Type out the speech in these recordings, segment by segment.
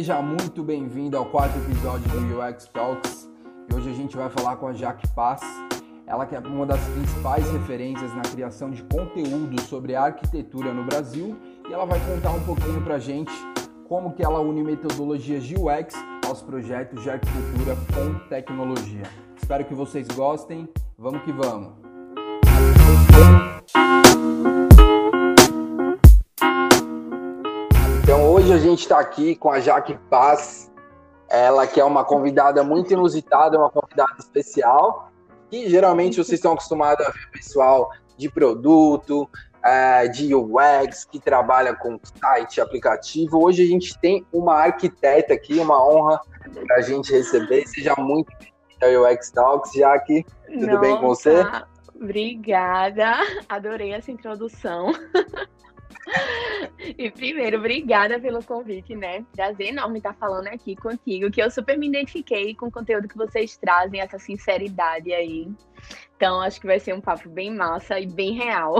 Seja muito bem-vindo ao quarto episódio do UX Talks. E hoje a gente vai falar com a Jaque Paz. Ela que é uma das principais referências na criação de conteúdo sobre arquitetura no Brasil e ela vai contar um pouquinho pra gente como que ela une metodologias de UX aos projetos de arquitetura com tecnologia. Espero que vocês gostem. Vamos que vamos. Hoje a gente está aqui com a Jaque Paz, ela que é uma convidada muito inusitada, uma convidada especial, e geralmente vocês estão acostumados a ver pessoal de produto, é, de UX, que trabalha com site, aplicativo. Hoje a gente tem uma arquiteta aqui, uma honra para a gente receber. Seja muito bem-vinda ao UX Talks, Jaque. Tudo Nossa, bem com você? Obrigada, adorei essa introdução. E primeiro, obrigada pelo convite, né? Prazer enorme estar falando aqui contigo, que eu super me identifiquei com o conteúdo que vocês trazem, essa sinceridade aí. Então, acho que vai ser um papo bem massa e bem real.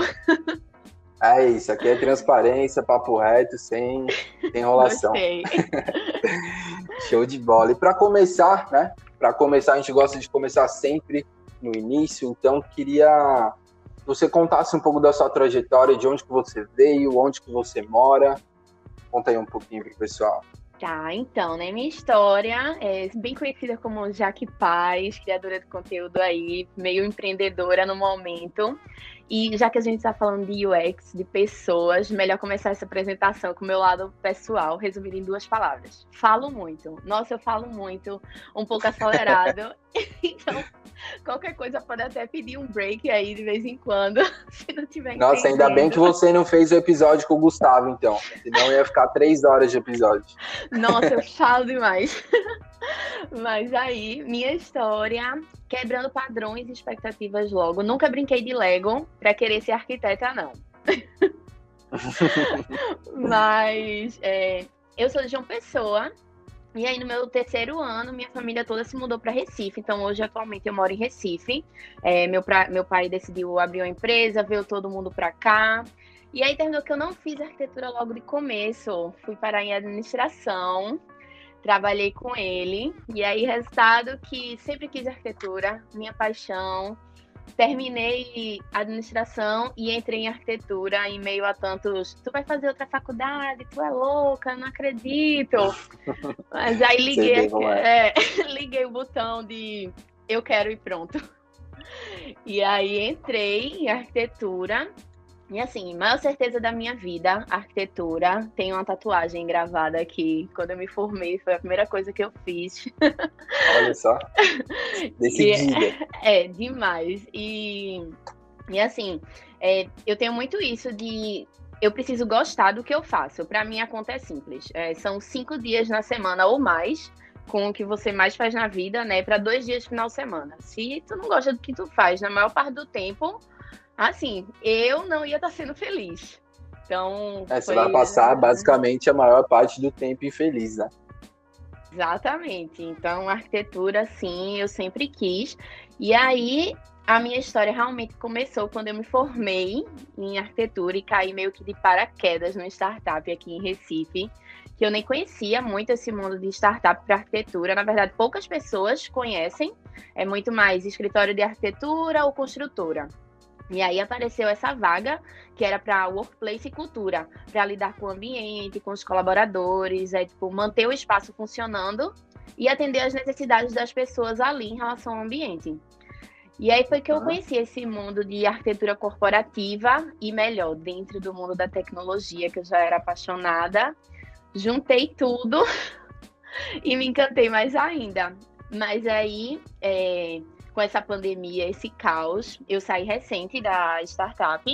É isso, aqui é transparência, papo reto, sem, enrolação. Show de bola. E para começar, né? Para começar, a gente gosta de começar sempre no início, então queria que você contasse um pouco da sua trajetória, de onde que você veio, onde que você mora. Conta aí um pouquinho pro pessoal. Tá, então, né? Minha história é bem conhecida como Jaque Paz, criadora de conteúdo aí, meio empreendedora no momento. E já que a gente está falando de UX, de pessoas, melhor começar essa apresentação com o meu lado pessoal, resumido em duas palavras. Falo muito. Nossa, eu falo muito, um pouco acelerado. então, qualquer coisa pode até pedir um break aí de vez em quando, se não tiver Nossa, ainda bem que você não fez o episódio com o Gustavo, então. Senão ia ficar três horas de episódio. Nossa, eu falo demais. Mas aí, minha história, quebrando padrões e expectativas logo. Nunca brinquei de Lego para querer ser arquiteta, não. Mas é, eu sou de João Pessoa. E aí, no meu terceiro ano, minha família toda se mudou para Recife. Então, hoje, atualmente, eu moro em Recife. É, meu, pra, meu pai decidiu abrir uma empresa, veio todo mundo para cá. E aí, terminou que eu não fiz arquitetura logo de começo. Fui parar em administração trabalhei com ele. E aí, resultado que sempre quis arquitetura, minha paixão. Terminei administração e entrei em arquitetura em meio a tantos. Tu vai fazer outra faculdade? Tu é louca? Não acredito. Mas aí liguei, é. É, liguei o botão de eu quero e pronto. E aí entrei em arquitetura e assim, maior certeza da minha vida, arquitetura. Tem uma tatuagem gravada aqui. Quando eu me formei, foi a primeira coisa que eu fiz. Olha só. Decidida. é, é, demais. E, e assim, é, eu tenho muito isso de. Eu preciso gostar do que eu faço. Para mim, a conta é simples. É, são cinco dias na semana ou mais com o que você mais faz na vida, né? Para dois dias de final de semana. Se tu não gosta do que tu faz na maior parte do tempo, assim, eu não ia estar sendo feliz. Então. É, você vai passar basicamente a maior parte do tempo infeliz, né? Exatamente. Então, arquitetura, sim, eu sempre quis. E aí, a minha história realmente começou quando eu me formei em arquitetura e caí meio que de paraquedas no startup aqui em Recife, que eu nem conhecia muito esse mundo de startup para arquitetura. Na verdade, poucas pessoas conhecem. É muito mais escritório de arquitetura ou construtora. E aí apareceu essa vaga que era para workplace e cultura, para lidar com o ambiente, com os colaboradores, é tipo manter o espaço funcionando e atender as necessidades das pessoas ali em relação ao ambiente. E aí foi que eu conheci esse mundo de arquitetura corporativa e melhor, dentro do mundo da tecnologia, que eu já era apaixonada. Juntei tudo e me encantei mais ainda. Mas aí é, com essa pandemia, esse caos, eu saí recente da startup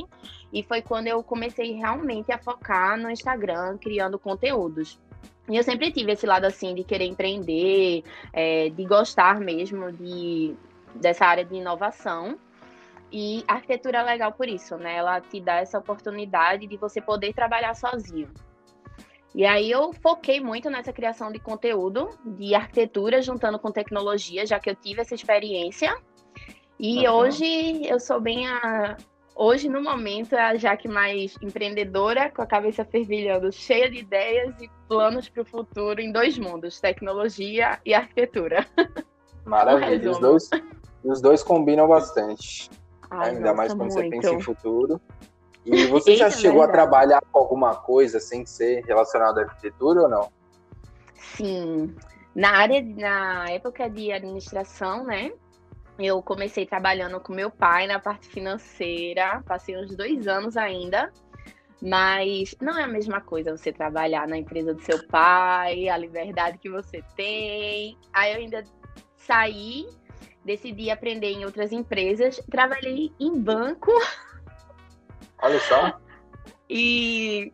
e foi quando eu comecei realmente a focar no Instagram, criando conteúdos. E eu sempre tive esse lado assim de querer empreender, é, de gostar mesmo de, dessa área de inovação. E a arquitetura é legal por isso, né? Ela te dá essa oportunidade de você poder trabalhar sozinho. E aí eu foquei muito nessa criação de conteúdo de arquitetura juntando com tecnologia, já que eu tive essa experiência. E uhum. hoje eu sou bem a, hoje, no momento, é a Jaque mais empreendedora, com a cabeça fervilhando, cheia de ideias e planos para o futuro em dois mundos, tecnologia e arquitetura. Maravilha, os dois, os dois combinam bastante. Ai, Ainda mais quando muito. você pensa em futuro. E você já chegou a trabalhar com alguma coisa sem ser relacionada à arquitetura ou não? Sim. Na área, na época de administração, né? Eu comecei trabalhando com meu pai na parte financeira, passei uns dois anos ainda, mas não é a mesma coisa você trabalhar na empresa do seu pai, a liberdade que você tem. Aí eu ainda saí, decidi aprender em outras empresas, trabalhei em banco. Olha só. E,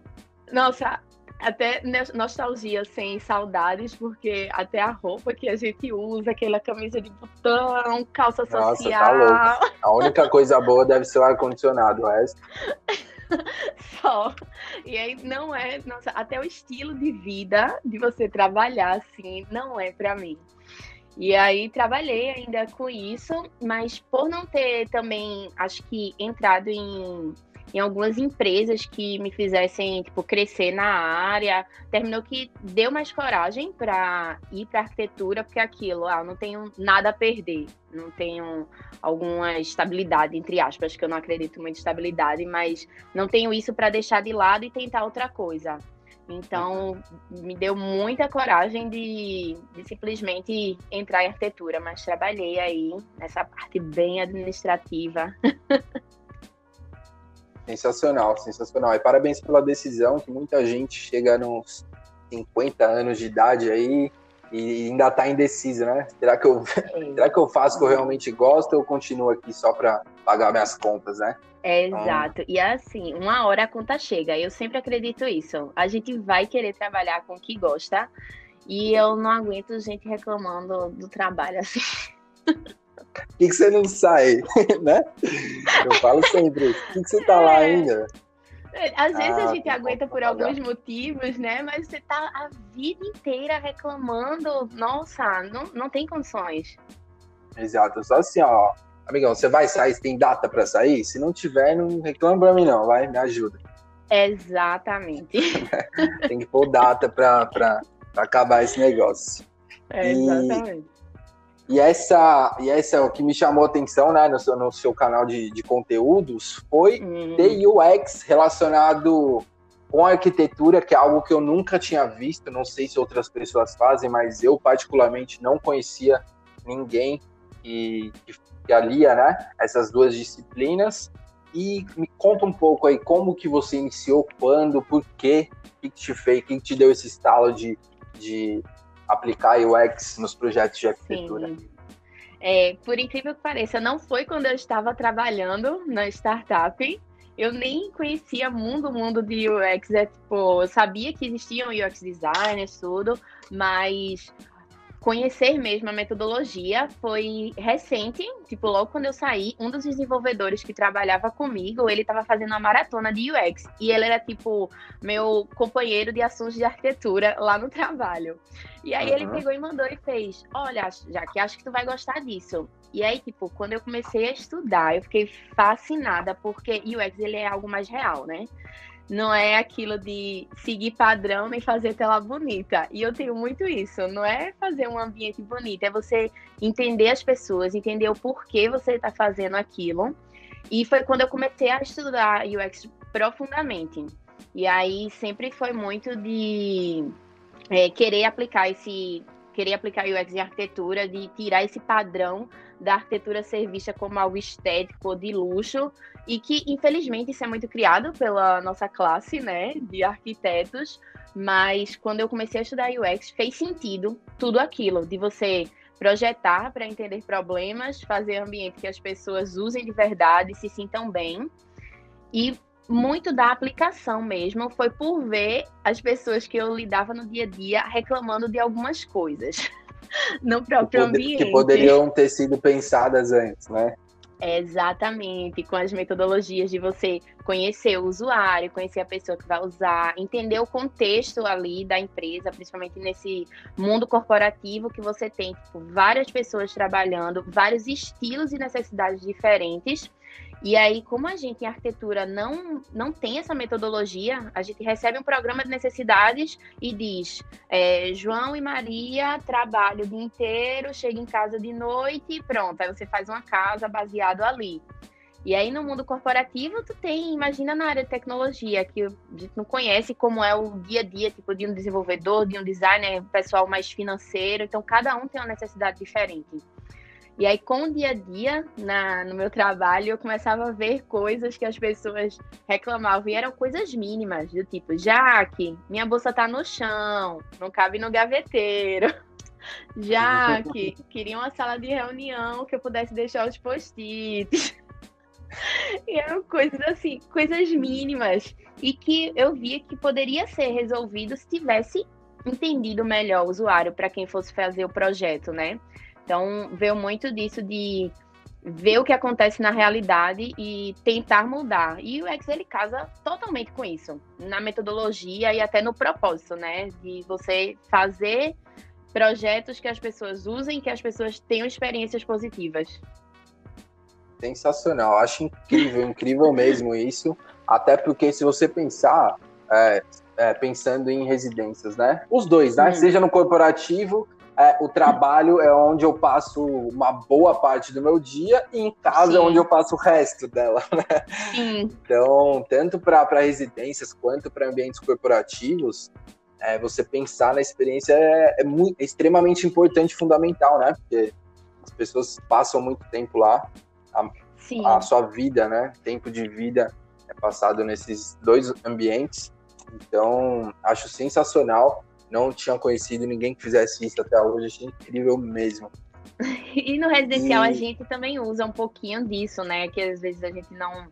nossa, até nostalgia, sem saudades, porque até a roupa que a gente usa, aquela camisa de botão, calça Nossa, social. Tá louco. A única coisa boa deve ser o ar-condicionado, o resto. Só. E aí não é, nossa, até o estilo de vida de você trabalhar assim, não é para mim. E aí trabalhei ainda com isso, mas por não ter também, acho que entrado em em algumas empresas que me fizessem tipo crescer na área. Terminou que deu mais coragem para ir para arquitetura, porque aquilo, ah, não tenho nada a perder, não tenho alguma estabilidade entre aspas, que eu não acredito muito em estabilidade, mas não tenho isso para deixar de lado e tentar outra coisa. Então, me deu muita coragem de, de, simplesmente entrar em arquitetura, mas trabalhei aí nessa parte bem administrativa. Sensacional, sensacional. E parabéns pela decisão, que muita gente chega nos 50 anos de idade aí e ainda está indecisa, né? Será que, eu, será que eu faço o que eu realmente gosto ou continuo aqui só para pagar minhas contas, né? É, exato. E assim, uma hora a conta chega. Eu sempre acredito isso. A gente vai querer trabalhar com o que gosta. E eu não aguento gente reclamando do trabalho assim. Por que, que você não sai, né? Eu falo sempre, por que, que você tá é. lá ainda? Às vezes ah, a gente aguenta por alguns motivos, né? Mas você tá a vida inteira reclamando. Nossa, não, não tem condições. Exato, só assim, ó. Amigão, você vai sair, você tem data para sair? Se não tiver, não reclama pra mim, não, vai, me ajuda. Exatamente. tem que pôr data pra, pra, pra acabar esse negócio. É, exatamente. E essa, e essa é o que me chamou a atenção né, no, seu, no seu canal de, de conteúdos foi hum. ter UX relacionado com arquitetura, que é algo que eu nunca tinha visto. Não sei se outras pessoas fazem, mas eu particularmente não conhecia ninguém que, que alia né, essas duas disciplinas. E me conta um pouco aí como que você iniciou, quando, por quê, o que, que te fez, o que, que te deu esse estalo de, de aplicar UX nos projetos de arquitetura? Sim. É, por incrível que pareça, não foi quando eu estava trabalhando na startup. Eu nem conhecia mundo, mundo de UX. É, tipo, eu sabia que existiam UX designers, tudo, mas conhecer mesmo a metodologia foi recente, tipo, logo quando eu saí, um dos desenvolvedores que trabalhava comigo, ele estava fazendo uma maratona de UX, e ele era, tipo, meu companheiro de assuntos de arquitetura lá no trabalho. E aí uhum. ele pegou e mandou e fez, olha, já que acho que tu vai gostar disso. E aí, tipo, quando eu comecei a estudar, eu fiquei fascinada, porque UX, ele é algo mais real, né? Não é aquilo de seguir padrão nem fazer tela bonita. E eu tenho muito isso. Não é fazer um ambiente bonito, é você entender as pessoas, entender o porquê você está fazendo aquilo. E foi quando eu comecei a estudar UX profundamente. E aí sempre foi muito de é, querer aplicar esse querer aplicar UX em arquitetura, de tirar esse padrão da arquitetura ser vista como algo estético ou de luxo, e que, infelizmente, isso é muito criado pela nossa classe, né, de arquitetos, mas quando eu comecei a estudar UX, fez sentido tudo aquilo, de você projetar para entender problemas, fazer ambiente que as pessoas usem de verdade, se sintam bem, e muito da aplicação mesmo foi por ver as pessoas que eu lidava no dia a dia reclamando de algumas coisas no próprio que ambiente. Que poderiam ter sido pensadas antes, né? Exatamente, com as metodologias de você conhecer o usuário, conhecer a pessoa que vai usar, entender o contexto ali da empresa, principalmente nesse mundo corporativo que você tem tipo, várias pessoas trabalhando, vários estilos e necessidades diferentes E aí, como a gente em arquitetura não, não tem essa metodologia, a gente recebe um programa de necessidades e diz: é, João e Maria trabalham o dia inteiro, chega em casa de noite e pronto. Aí você faz uma casa baseado ali. E aí no mundo corporativo tu tem, imagina na área de tecnologia, que a gente não conhece como é o dia a dia, tipo, de um desenvolvedor, de um designer, pessoal mais financeiro, então cada um tem uma necessidade diferente. E aí, com o dia a dia, na, no meu trabalho, eu começava a ver coisas que as pessoas reclamavam, e eram coisas mínimas, do tipo, Jaque, minha bolsa tá no chão, não cabe no gaveteiro. Jaque, queria uma sala de reunião que eu pudesse deixar os post-its. E eram coisas assim, coisas mínimas. E que eu via que poderia ser resolvido se tivesse entendido melhor o usuário para quem fosse fazer o projeto, né? Então, veio muito disso de ver o que acontece na realidade e tentar mudar. E o X ele casa totalmente com isso, na metodologia e até no propósito, né? De você fazer projetos que as pessoas usem, que as pessoas tenham experiências positivas. Sensacional, acho incrível, incrível mesmo isso. Até porque se você pensar, é, é, pensando em residências, né? Os dois, né? Hum. Seja no corporativo, é, o trabalho é onde eu passo uma boa parte do meu dia e em casa Sim. é onde eu passo o resto dela, né? Sim. Então, tanto para residências quanto para ambientes corporativos, é, você pensar na experiência é, é, muito, é extremamente importante, fundamental, né? Porque as pessoas passam muito tempo lá a, a, sua vida, né? Tempo de vida é passado nesses dois ambientes. Então, acho sensacional. Não tinha conhecido ninguém que fizesse isso até hoje. Achei incrível mesmo. e no residencial e... a gente também usa um pouquinho disso, né? Que às vezes a gente não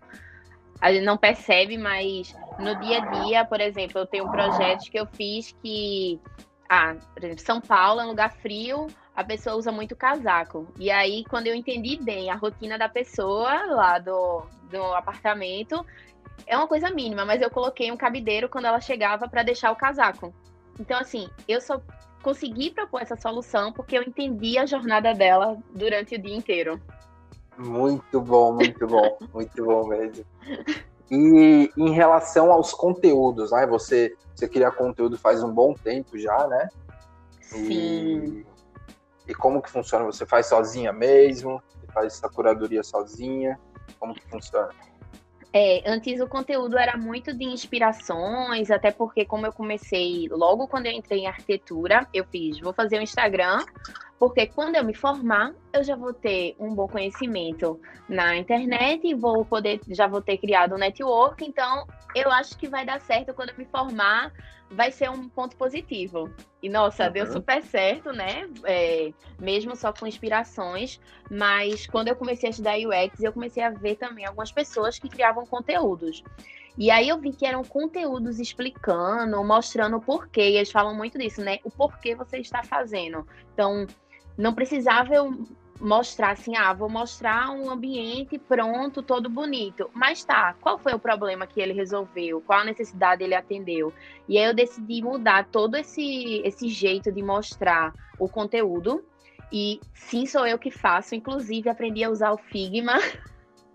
a gente não percebe, mas no dia a dia, por exemplo, eu tenho projetos que eu fiz que ah, por exemplo, São Paulo é um lugar frio, a pessoa usa muito casaco. E aí, quando eu entendi bem a rotina da pessoa lá do, do apartamento, é uma coisa mínima, mas eu coloquei um cabideiro quando ela chegava para deixar o casaco. Então, assim, eu só consegui propor essa solução porque eu entendi a jornada dela durante o dia inteiro. Muito bom, muito bom, muito bom mesmo. E em relação aos conteúdos, né? Você, você cria conteúdo faz um bom tempo já, né? Sim. E e como que funciona? Você faz sozinha mesmo? Você faz essa curadoria sozinha? Como que funciona? É, antes o conteúdo era muito de inspirações, até porque como eu comecei logo quando eu entrei em arquitetura, eu fiz, vou fazer um Instagram, porque quando eu me formar, eu já vou ter um bom conhecimento na internet e vou poder, já vou ter criado um network, então eu acho que vai dar certo quando eu me formar, vai ser um ponto positivo. E nossa, uhum. deu super certo, né? É, mesmo só com inspirações. Mas quando eu comecei a estudar UX, eu comecei a ver também algumas pessoas que criavam conteúdos. E aí eu vi que eram conteúdos explicando, mostrando o porquê. E eles falam muito disso, né? O porquê você está fazendo. Então, não precisava eu mostrar assim, ah, vou mostrar um ambiente pronto, todo bonito. Mas tá, qual foi o problema que ele resolveu? Qual a necessidade ele atendeu? E aí eu decidi mudar todo esse, esse jeito de mostrar o conteúdo. E sim, sou eu que faço. Inclusive, aprendi a usar o Figma.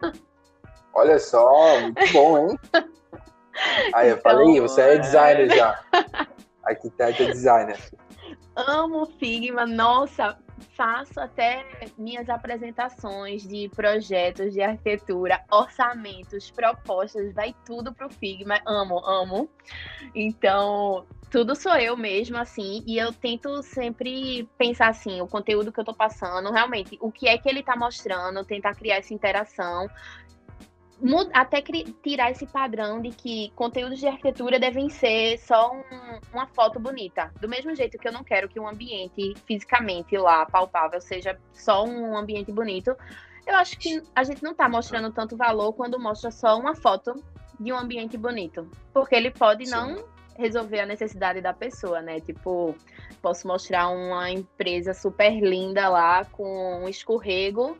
Olha só, muito bom, hein? Aí eu então, falei, você é designer já. Arquiteto é designer. Amo o Figma, nossa, faço até minhas apresentações de projetos de arquitetura, orçamentos, propostas, vai tudo pro Figma. Amo, amo. Então, tudo sou eu mesmo, assim, e eu tento sempre pensar assim, o conteúdo que eu tô passando, realmente, o que é que ele tá mostrando, tentar criar essa interação até tirar esse padrão de que conteúdos de arquitetura devem ser só um, uma foto bonita. Do mesmo jeito que eu não quero que um ambiente fisicamente lá, palpável, seja só um ambiente bonito, eu acho que a gente não está mostrando tanto valor quando mostra só uma foto de um ambiente bonito. Porque ele pode Sim. não resolver a necessidade da pessoa, né? Tipo, posso mostrar uma empresa super linda lá com um escorrego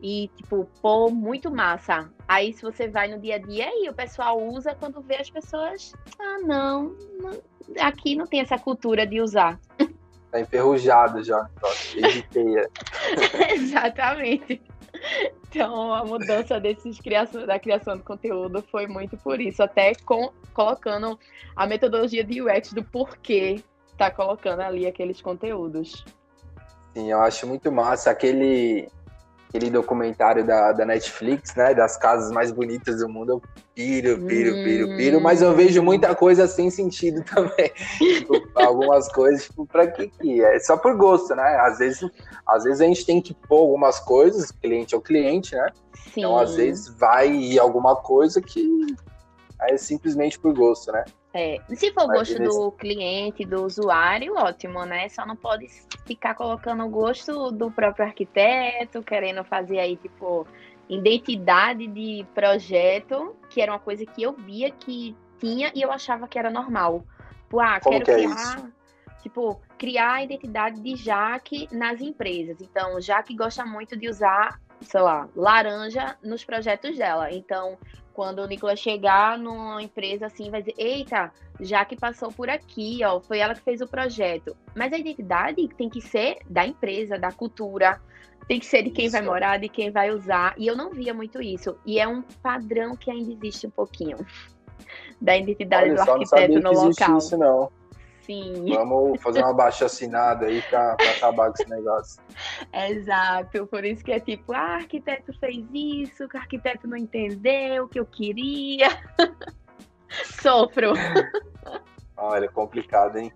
e, tipo, pô, muito massa. Aí, se você vai no dia a dia, aí o pessoal usa quando vê as pessoas. Ah, não, não aqui não tem essa cultura de usar. Tá enferrujado já. Exatamente. Então, a mudança desses criação, da criação de conteúdo foi muito por isso, até com, colocando a metodologia de UX do porquê tá colocando ali aqueles conteúdos. Sim, eu acho muito massa aquele aquele documentário da, da Netflix, né? Das casas mais bonitas do mundo. Eu piro, piro, piro, piro. Mas eu vejo muita coisa sem sentido também. tipo, algumas coisas, tipo, pra que que é? Só por gosto, né? Às vezes, às vezes a gente tem que pôr algumas coisas, cliente é o cliente, né? Sim. Então, às vezes, vai ir alguma coisa que é simplesmente por gosto, né? É, se for Mas gosto do cliente, do usuário, ótimo, né? Só não pode ficar colocando o gosto do próprio arquiteto, querendo fazer aí, tipo, identidade de projeto, que era uma coisa que eu via que tinha e eu achava que era normal. Tipo, ah, Como quero que é criar. É tipo, criar a identidade de Jaque nas empresas. Então, Jaque gosta muito de usar, sei lá, laranja nos projetos dela. Então, quando o Nicolas chegar numa empresa assim, vai dizer: Eita, já que passou por aqui, ó, foi ela que fez o projeto. Mas a identidade tem que ser da empresa, da cultura, tem que ser de quem isso. vai morar, de quem vai usar. E eu não via muito isso. E é um padrão que ainda existe um pouquinho da identidade Olha, do arquiteto no local. Isso, não. Sim. Vamos fazer uma baixa assinada aí para acabar com esse negócio. Exato, por isso que é tipo, ah, arquiteto fez isso, o arquiteto não entendeu o que eu queria. Sofro. Olha, complicado, hein?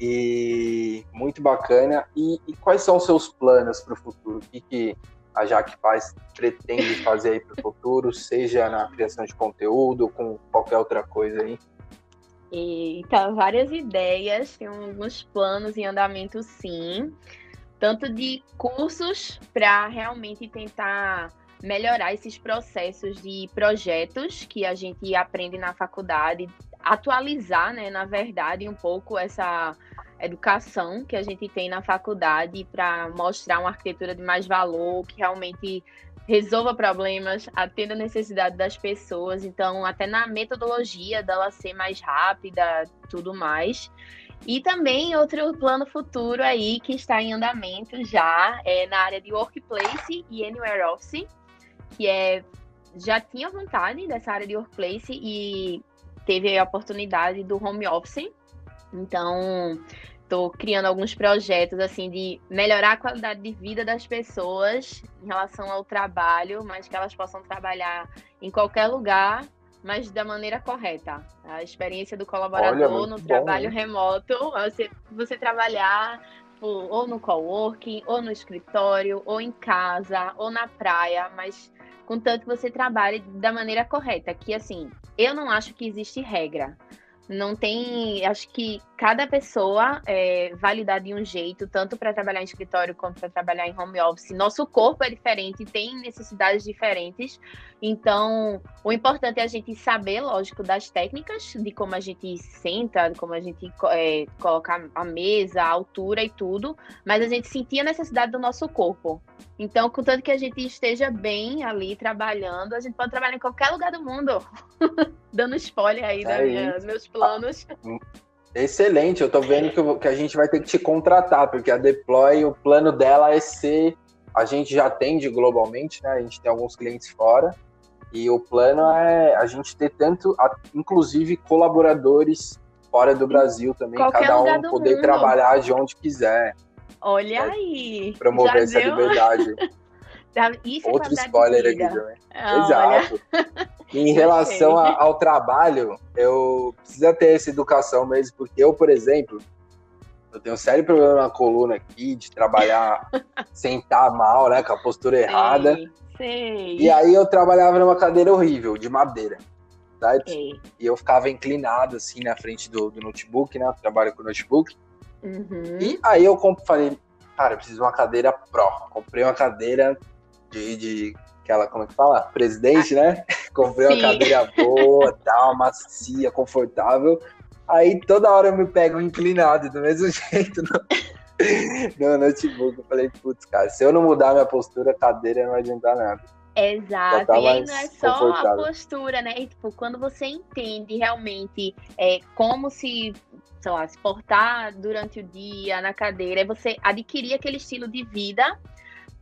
E muito bacana. E, e quais são os seus planos para o futuro? O que, que a Jaque Paz pretende fazer aí para o futuro, seja na criação de conteúdo ou com qualquer outra coisa aí? Eita, várias ideias, tem alguns planos em andamento sim, tanto de cursos para realmente tentar melhorar esses processos de projetos que a gente aprende na faculdade, atualizar, né, na verdade, um pouco essa educação que a gente tem na faculdade para mostrar uma arquitetura de mais valor, que realmente resolva problemas, atenda a necessidade das pessoas. Então, até na metodologia dela ser mais rápida, tudo mais. E também outro plano futuro aí que está em andamento já é na área de workplace e anywhere office, que é já tinha vontade dessa área de workplace e teve a oportunidade do home office. Então, Estou criando alguns projetos assim de melhorar a qualidade de vida das pessoas em relação ao trabalho, mas que elas possam trabalhar em qualquer lugar, mas da maneira correta. A experiência do colaborador Olha, no trabalho remoto, você, você trabalhar ou no coworking, ou no escritório, ou em casa, ou na praia, mas contanto que você trabalhe da maneira correta. Que assim, eu não acho que existe regra. Não tem. Acho que cada pessoa é, vai lidar de um jeito, tanto para trabalhar em escritório quanto para trabalhar em home office. Nosso corpo é diferente, tem necessidades diferentes. Então, o importante é a gente saber, lógico, das técnicas, de como a gente senta, de como a gente é, coloca a mesa, a altura e tudo, mas a gente sentir a necessidade do nosso corpo. Então, contanto que a gente esteja bem ali trabalhando, a gente pode trabalhar em qualquer lugar do mundo. Dando spoiler aí é dos meus planos. Excelente, eu tô vendo que, que a gente vai ter que te contratar, porque a Deploy, o plano dela é ser. A gente já atende globalmente, né? A gente tem alguns clientes fora. E o plano é a gente ter tanto, inclusive, colaboradores fora do Brasil também, Qualquer cada um poder mundo. trabalhar de onde quiser. Olha aí. Promover essa deu... liberdade. Isso é Outro spoiler aqui também. Ah, Exato. em relação a, ao trabalho, eu preciso ter essa educação mesmo, porque eu, por exemplo, eu tenho um sério problema na coluna aqui, de trabalhar, sentar mal, né, com a postura sei, errada. Sei. E aí eu trabalhava numa cadeira horrível, de madeira. Certo? Sei. E eu ficava inclinado, assim, na frente do, do notebook, né, eu trabalho com notebook. Uhum. E aí eu falei, cara, eu preciso de uma cadeira pro. Comprei uma cadeira de, de aquela, como é que fala? Presidente, né? Comprei Sim. uma cadeira boa, tal, macia, confortável. Aí toda hora eu me pego inclinado, do mesmo jeito no, no notebook. Eu falei, putz, cara, se eu não mudar minha postura, a cadeira não vai adiantar nada. Exato, tá e aí não é só a postura, né? E, tipo, quando você entende realmente é, como se, sei lá, se portar durante o dia na cadeira, é você adquirir aquele estilo de vida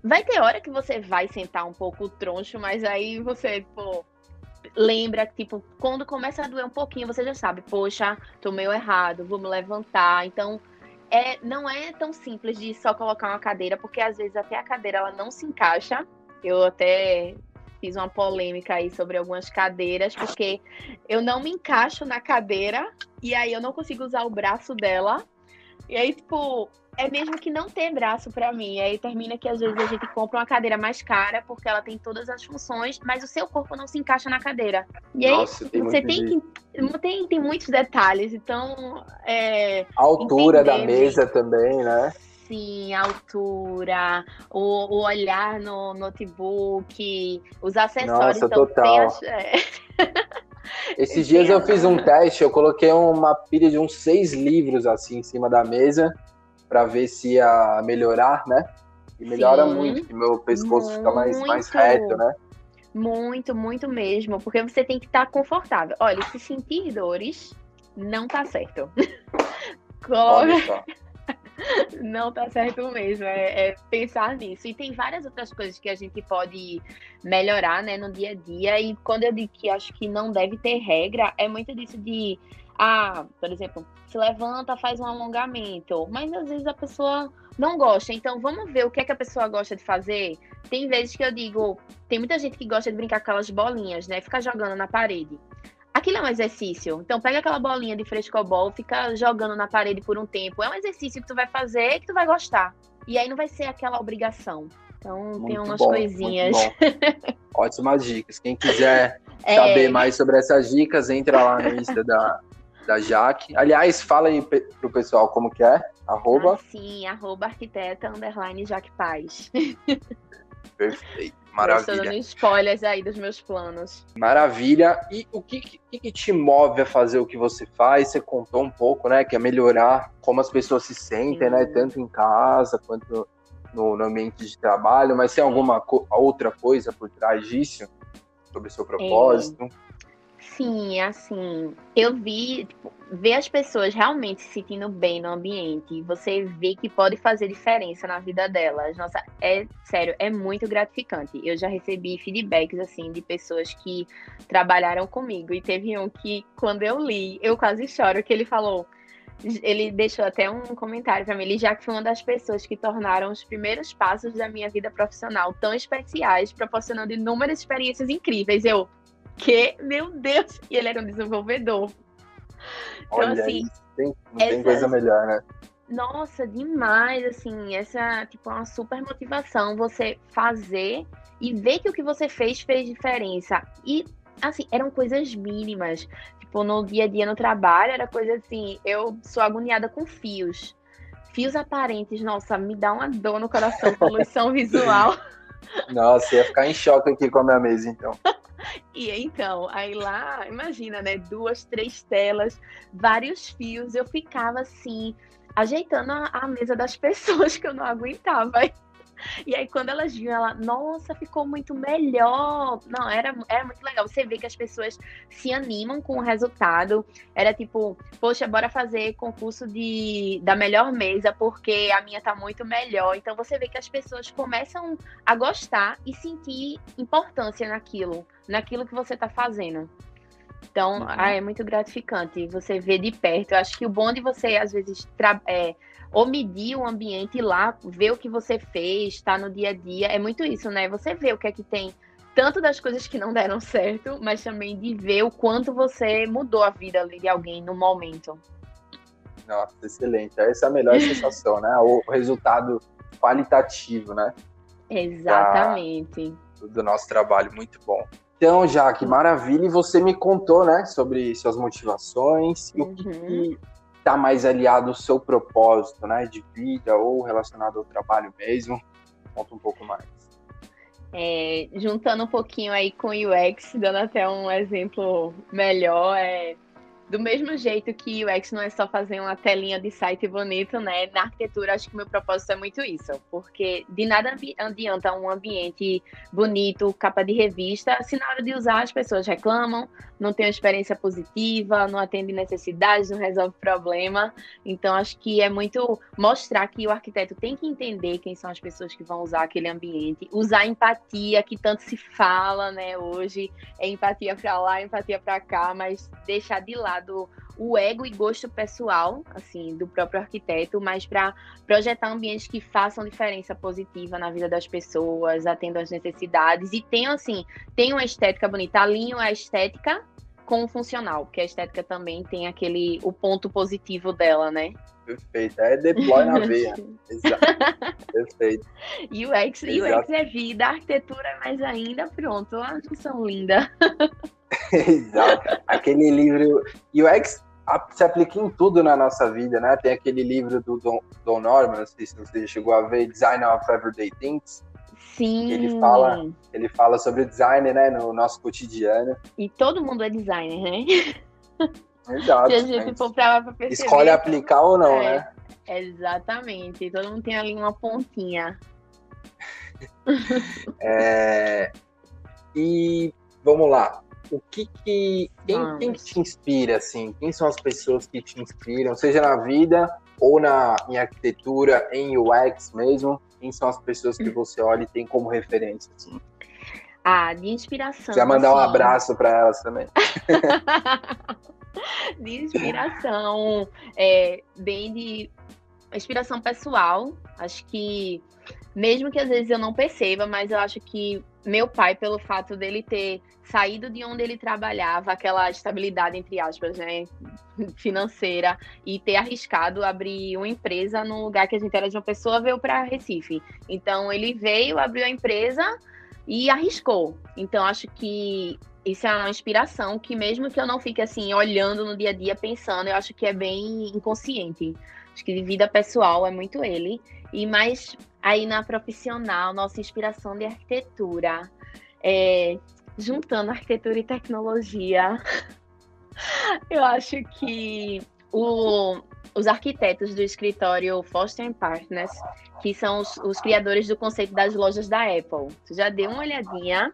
vai ter hora que você vai sentar um pouco troncho, mas aí você, pô, lembra, tipo, quando começa a doer um pouquinho, você já sabe, poxa, tô meio errado, vou me levantar. Então, é, não é tão simples de só colocar uma cadeira, porque às vezes até a cadeira ela não se encaixa. Eu até fiz uma polêmica aí sobre algumas cadeiras, porque eu não me encaixo na cadeira e aí eu não consigo usar o braço dela. E aí, tipo, é mesmo que não ter braço para mim. Aí termina que às vezes a gente compra uma cadeira mais cara porque ela tem todas as funções, mas o seu corpo não se encaixa na cadeira. E aí Nossa, você tem que tem, tem muitos detalhes, então é, a altura da mesa também, né? Sim, a altura, o, o olhar no notebook, os acessórios. Nossa, então, total. As... É. Esses dias eu fiz um teste, eu coloquei uma pilha de uns seis livros assim em cima da mesa para ver se ia melhorar, né? E melhora Sim, muito, que meu pescoço muito, fica mais, mais reto, né? Muito, muito mesmo, porque você tem que estar tá confortável. Olha, se sentir dores, não tá certo. Olha não tá certo mesmo, é, é, pensar nisso. E tem várias outras coisas que a gente pode melhorar, né, no dia a dia. E quando eu digo que acho que não deve ter regra, é muito disso de ah, por exemplo, se levanta, faz um alongamento, mas às vezes a pessoa não gosta. Então vamos ver o que é que a pessoa gosta de fazer. Tem vezes que eu digo, tem muita gente que gosta de brincar com aquelas bolinhas, né? Ficar jogando na parede. Aquilo é um exercício. Então pega aquela bolinha de frescobol, fica jogando na parede por um tempo. É um exercício que tu vai fazer que tu vai gostar. E aí não vai ser aquela obrigação. Então muito tem umas bom, coisinhas. Ótimas dicas. Quem quiser é... saber mais sobre essas dicas, entra lá no Insta da, da Jaque. Aliás, fala aí pro pessoal como que é. Arroba. Ah, sim, arroba arquiteta underline Jaque Paz. Perfeito. Maravilha. Estou dando spoilers aí dos meus planos. Maravilha. E o que, que, que, te move a fazer o que você faz? Você contou um pouco, né? Que é melhorar como as pessoas se sentem, né, Sim. né? Tanto em casa quanto no, no ambiente de trabalho. Mas tem alguma co outra coisa por trás disso? Sobre o seu propósito? É. Sim, assim, eu vi, tipo, ver as pessoas realmente se sentindo bem no ambiente, você vê que pode fazer diferença na vida delas. Nossa, é sério, é muito gratificante. Eu já recebi feedbacks, assim, de pessoas que trabalharam comigo, e teve um que, quando eu li, eu quase choro, que ele falou. Ele deixou até um comentário para mim. Ele já que foi uma das pessoas que tornaram os primeiros passos da minha vida profissional tão especiais, proporcionando inúmeras experiências incríveis. Eu, que, meu Deus, e ele era um desenvolvedor. Então, Olha, assim. Tem, não essa... tem coisa melhor, né? Nossa, demais, assim, essa, tipo, é uma super motivação você fazer e ver que o que você fez fez diferença. E, assim, eram coisas mínimas. Tipo, no dia a dia no trabalho, era coisa assim, eu sou agoniada com fios. Fios aparentes, nossa, me dá uma dor no coração, poluição visual. Nossa, ia ficar em choque aqui com a minha mesa, então. E então, aí lá, imagina, né? Duas, três telas, vários fios. Eu ficava assim, ajeitando a, a mesa das pessoas que eu não aguentava. E aí, quando elas viam, ela, nossa, ficou muito melhor. Não, era, era muito legal. Você vê que as pessoas se animam com o resultado. Era tipo, poxa, bora fazer concurso de, da melhor mesa, porque a minha tá muito melhor. Então, você vê que as pessoas começam a gostar e sentir importância naquilo, naquilo que você tá fazendo. Então, uhum. ah, é muito gratificante você ver de perto. Eu acho que o bom de você, às vezes, é, ou medir o ambiente lá, ver o que você fez, está no dia a dia. É muito isso, né? Você vê o que é que tem, tanto das coisas que não deram certo, mas também de ver o quanto você mudou a vida de alguém no momento. Nossa, excelente. Essa é a melhor sensação, né? O resultado qualitativo, né? Exatamente. Da, do nosso trabalho, muito bom. Então, Jaque, maravilha. E você me contou, né, sobre suas motivações e uhum. o que, que está mais aliado ao seu propósito, né, de vida ou relacionado ao trabalho mesmo? Conta um pouco mais. É, juntando um pouquinho aí com o UX, dando até um exemplo melhor, é, do mesmo jeito que o UX não é só fazer uma telinha de site bonito, né? Na arquitetura, acho que meu propósito é muito isso, porque de nada adianta um ambiente bonito, capa de revista, se na hora de usar as pessoas reclamam, não tem uma experiência positiva, não atende necessidades, não resolve problema. Então, acho que é muito mostrar que o arquiteto tem que entender quem são as pessoas que vão usar aquele ambiente, usar empatia, que tanto se fala, né, hoje, é empatia para lá, empatia para cá, mas deixar de lado o ego e gosto pessoal, assim, do próprio arquiteto, mas para projetar ambientes que façam diferença positiva na vida das pessoas, atendam às necessidades e tenham, assim, tenham uma estética bonita, alinham a estética com o funcional, porque a estética também tem aquele, o ponto positivo dela, né? Perfeito, é deploy na veia. Exato. Perfeito. UX, UX é vida, arquitetura mais ainda, pronto, a junção linda. Exato. Aquele livro. UX se aplica em tudo na nossa vida, né? Tem aquele livro do Don, Don Norman, não sei se você chegou a ver, Design of Everyday Things. Sim. Ele fala, ele fala sobre design, né, no nosso cotidiano. E todo mundo é designer, né? Exato. Se a gente for pra, pra perceber. Escolhe aplicar ou não, é, né? Exatamente. Todo mundo tem ali uma pontinha. é, e vamos lá o que que quem, quem, que te inspira assim? Quem são as pessoas que te inspiram, seja na vida ou na em arquitetura, em UX mesmo? Quem são as pessoas que você olha e tem como referência assim? Ah, de inspiração. Vai mandar assim. um abraço para elas também. de inspiração, é, bem de inspiração pessoal. Acho que mesmo que às vezes eu não perceba, mas eu acho que meu pai, pelo fato dele ter saído de onde ele trabalhava, aquela estabilidade, entre aspas, né, financeira, e ter arriscado abrir uma empresa no lugar que a gente era de uma pessoa, veio para Recife. Então, ele veio, abriu a empresa e arriscou. Então, acho que isso é uma inspiração que, mesmo que eu não fique assim, olhando no dia a dia, pensando, eu acho que é bem inconsciente. Acho que de vida pessoal é muito ele. E mais aí na profissional, nossa inspiração de arquitetura. É, juntando arquitetura e tecnologia, eu acho que o, os arquitetos do escritório Foster Partners, que são os, os, criadores do conceito das lojas da Apple. Já deu uma olhadinha?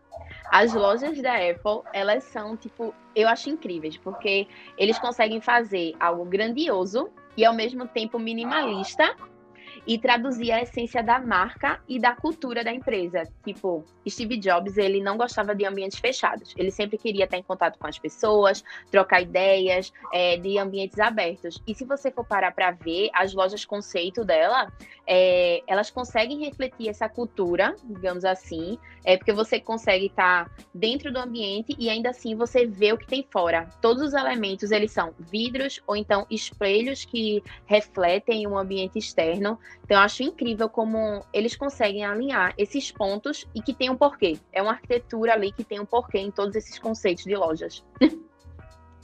As lojas da Apple, elas são, tipo, eu acho incríveis, porque eles conseguem fazer algo grandioso e ao mesmo tempo minimalista e traduzir a essência da marca e da cultura da empresa. Tipo, Steve Jobs, ele não gostava de ambientes fechados. Ele sempre queria estar em contato com as pessoas, trocar ideias, é, de ambientes abertos. E se você for parar para ver, as lojas conceito dela, é, elas conseguem refletir essa cultura, digamos assim, é porque você consegue estar dentro do ambiente e ainda assim você vê o que tem fora. Todos os elementos, eles são vidros ou então espelhos que refletem um ambiente externo. Então, eu acho incrível como eles conseguem alinhar esses pontos e que tem um porquê. É uma arquitetura ali que tem um porquê em todos esses conceitos de lojas.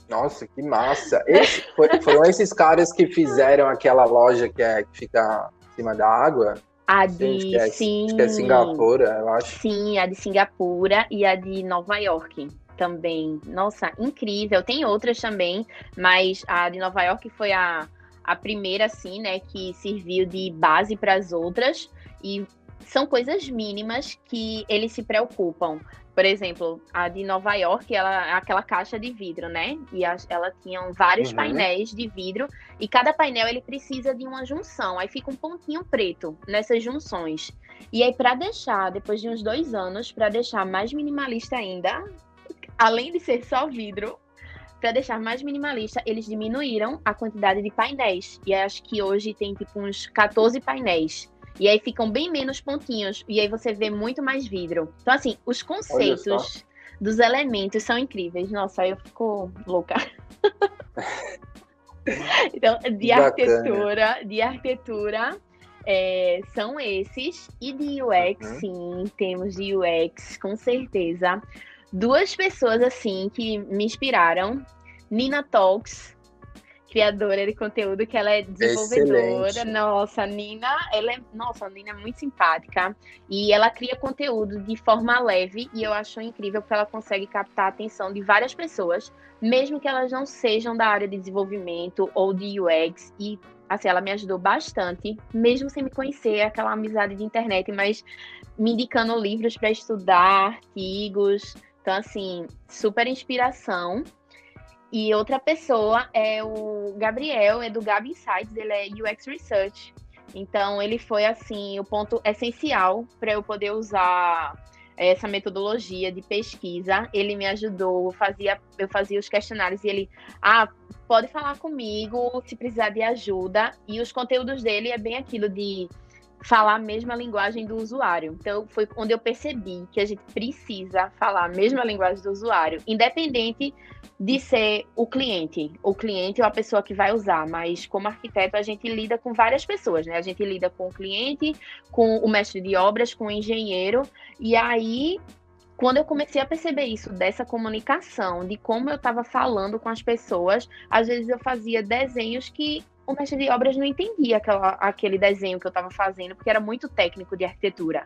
Nossa, que massa! Esse, foram esses caras que fizeram aquela loja que, é, que fica em cima da água? A de é, sim, que é Singapura, eu acho. Sim, a de Singapura e a de Nova York também. Nossa, incrível. Tem outras também, mas a de Nova York foi a a primeira, assim, né, que serviu de base para as outras. E são coisas mínimas que eles se preocupam. Por exemplo, a de Nova York, ela é aquela caixa de vidro, né? E a, ela tinha vários uhum. painéis de vidro e cada painel ele precisa de uma junção. Aí fica um pontinho preto nessas junções. E aí para deixar, depois de uns dois anos, para deixar mais minimalista ainda, além de ser só vidro, para deixar mais minimalista, eles diminuíram a quantidade de painéis. E acho que hoje tem tipo uns 14 painéis. E aí ficam bem menos pontinhos. E aí você vê muito mais vidro. Então, assim, os conceitos dos elementos são incríveis. Nossa, aí eu fico louca. então, de arquitetura, de arquitetura. É, são esses. E de UX, uhum. sim, temos de UX, com certeza duas pessoas assim que me inspiraram. Nina Talks, criadora de conteúdo, que ela é desenvolvedora. Excelente. Nossa, Nina, ela é, nossa, a Nina é muito simpática e ela cria conteúdo de forma leve e eu acho incrível porque ela consegue captar a atenção de várias pessoas, mesmo que elas não sejam da área de desenvolvimento ou de UX e assim, ela me ajudou bastante, mesmo sem me conhecer, aquela amizade de internet, mas me indicando livros para estudar, artigos. Então, assim, super inspiração. E outra pessoa é o Gabriel, é do Gab Insights, ele é UX Research. Então, ele foi, assim, o ponto essencial para eu poder usar essa metodologia de pesquisa. Ele me ajudou, fazia, eu fazia os questionários e ele, ah, pode falar comigo se precisar de ajuda. E os conteúdos dele é bem aquilo de falar a mesma linguagem do usuário. Então, foi onde eu percebi que a gente precisa falar a mesma linguagem do usuário, independente de ser o cliente, o cliente ou a pessoa que vai usar, mas como arquiteto a gente lida com várias pessoas, né? A gente lida com o cliente, com o mestre de obras, com o engenheiro, e aí quando eu comecei a perceber isso, dessa comunicação, de como eu estava falando com as pessoas, às vezes eu fazia desenhos que o mestre de obras não entendia aquela, aquele desenho que eu estava fazendo, porque era muito técnico de arquitetura.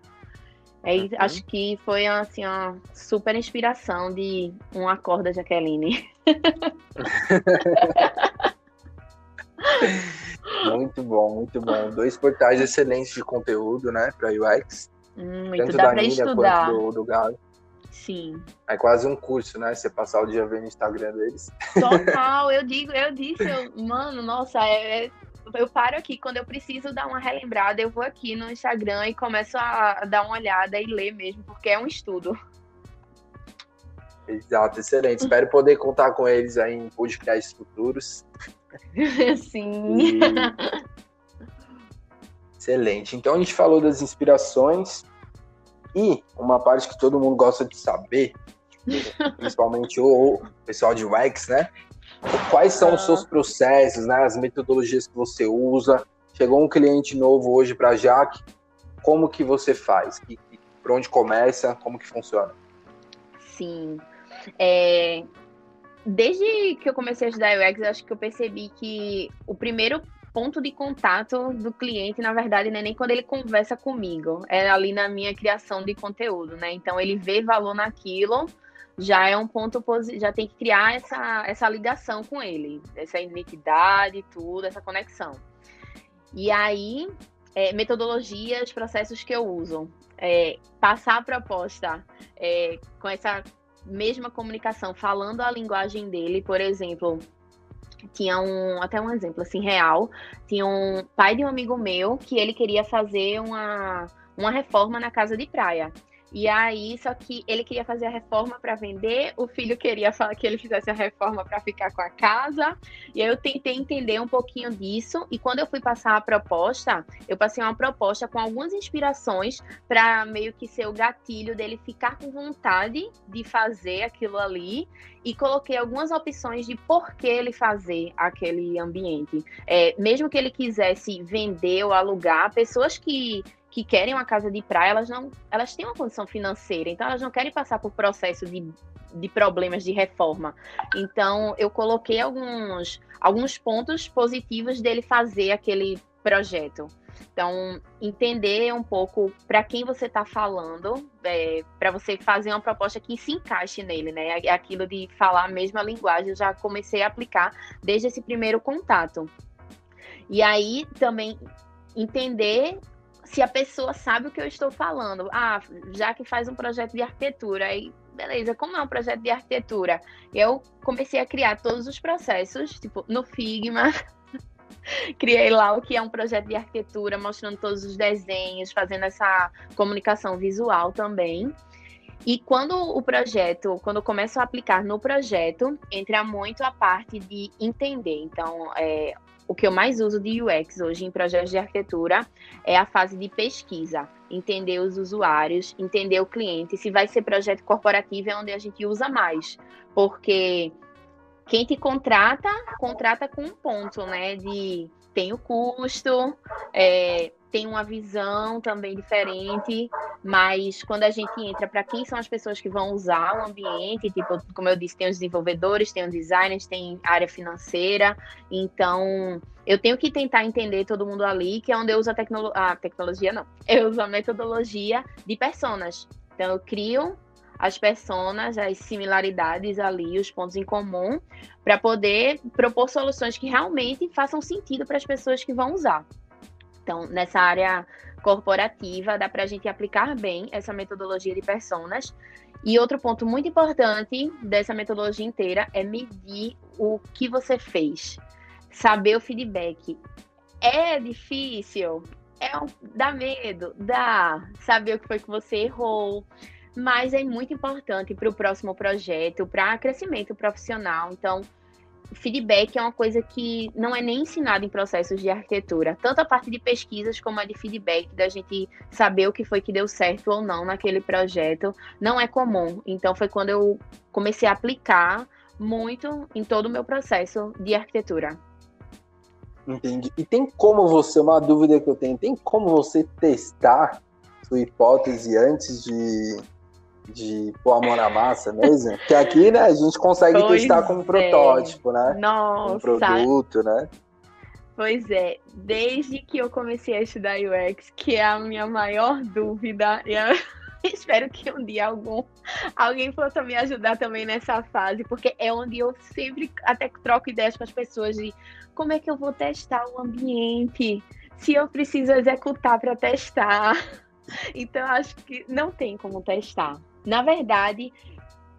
Aí, uhum. Acho que foi assim, uma super inspiração de um acorda Jaqueline. muito bom, muito bom. Dois portais excelentes de conteúdo, né, para UX. Hum, muito tanto dá da Nina estudar. quanto do, do Galo. Sim. É quase um curso, né? Você passar o dia vendo o Instagram deles. Total, eu digo, eu disse, eu, mano, nossa, é, é, eu paro aqui, quando eu preciso dar uma relembrada, eu vou aqui no Instagram e começo a dar uma olhada e ler mesmo, porque é um estudo. Exato, excelente. Espero poder contar com eles aí em podcasts futuros. Sim. E... Excelente. Então a gente falou das inspirações. E uma parte que todo mundo gosta de saber, principalmente o, pessoal de UX, né? Quais são os seus processos, né? As metodologias que você usa. Chegou um cliente novo hoje para a Jaque, como que você faz? Que, por onde começa? Como que funciona? Sim. É, desde que eu comecei a estudar UX, acho que eu percebi que o primeiro ponto de contato do cliente, na verdade, não é nem quando ele conversa comigo, é ali na minha criação de conteúdo, né? Então ele vê valor naquilo, já é um ponto positivo, já tem que criar essa, essa ligação com ele, essa identidade, tudo, essa conexão. E aí, é, metodologias, processos que eu uso. É, passar a proposta é, com essa mesma comunicação, falando a linguagem dele, por exemplo, tinha um, até um exemplo assim real, tinha um pai de um amigo meu que ele queria fazer uma, uma reforma na casa de praia. E aí, só que ele queria fazer a reforma para vender, o filho queria falar que ele fizesse a reforma para ficar com a casa. E aí eu tentei entender um pouquinho disso. E quando eu fui passar a proposta, eu passei uma proposta com algumas inspirações para meio que ser o gatilho dele ficar com vontade de fazer aquilo ali. E coloquei algumas opções de por que ele fazer aquele ambiente. É, mesmo que ele quisesse vender ou alugar, pessoas que que querem uma casa de praia, elas não, elas têm uma condição financeira, então elas não querem passar por processo de, de problemas de reforma. Então eu coloquei alguns alguns pontos positivos dele fazer aquele projeto. Então, entender um pouco para quem você está falando, é, para você fazer uma proposta que se encaixe nele, né? É aquilo de falar a mesma linguagem, eu já comecei a aplicar desde esse primeiro contato. E aí também entender se a pessoa sabe o que eu estou falando. Ah, já que faz um projeto de arquitetura, aí beleza, como é um projeto de arquitetura? Eu comecei a criar todos os processos, tipo, no Figma. Criei lá o que é um projeto de arquitetura, mostrando todos os desenhos, fazendo essa comunicação visual também. E quando o projeto, quando eu começo a aplicar no projeto, entra muito a parte de entender. Então, é, o que eu mais uso de UX hoje em projetos de arquitetura é a fase de pesquisa, entender os usuários, entender o cliente. Se vai ser projeto corporativo é onde a gente usa mais, porque quem te contrata, contrata com um ponto, né? De tem o custo, é, tem uma visão também diferente. Mas quando a gente entra para quem são as pessoas que vão usar o ambiente, tipo, como eu disse, tem os desenvolvedores, tem os designers, tem área financeira. Então, eu tenho que tentar entender todo mundo ali, que é onde eu uso a, tecno a tecnologia, não. Eu uso a metodologia de personas. Então, eu crio as personas, as similaridades ali, os pontos em comum, para poder propor soluções que realmente façam sentido para as pessoas que vão usar. Então, nessa área corporativa, dá para a gente aplicar bem essa metodologia de personas. E outro ponto muito importante dessa metodologia inteira é medir o que você fez, saber o feedback. É difícil, é um, dá medo, dá. Saber o que foi que você errou, mas é muito importante para o próximo projeto, para crescimento profissional. Então, feedback é uma coisa que não é nem ensinada em processos de arquitetura. Tanto a parte de pesquisas como a de feedback, da gente saber o que foi que deu certo ou não naquele projeto, não é comum. Então, foi quando eu comecei a aplicar muito em todo o meu processo de arquitetura. Entendi. E tem como você, uma dúvida que eu tenho, tem como você testar sua hipótese antes de de pôr a mão na massa mesmo. que aqui, né, a gente consegue pois testar como é. protótipo, né? Nossa. Um produto, né? Pois é, desde que eu comecei a estudar UX, que é a minha maior dúvida, e eu espero que um dia algum, alguém possa me ajudar também nessa fase, porque é onde eu sempre até troco ideias com as pessoas de como é que eu vou testar o ambiente, se eu preciso executar para testar. Então, acho que não tem como testar. Na verdade,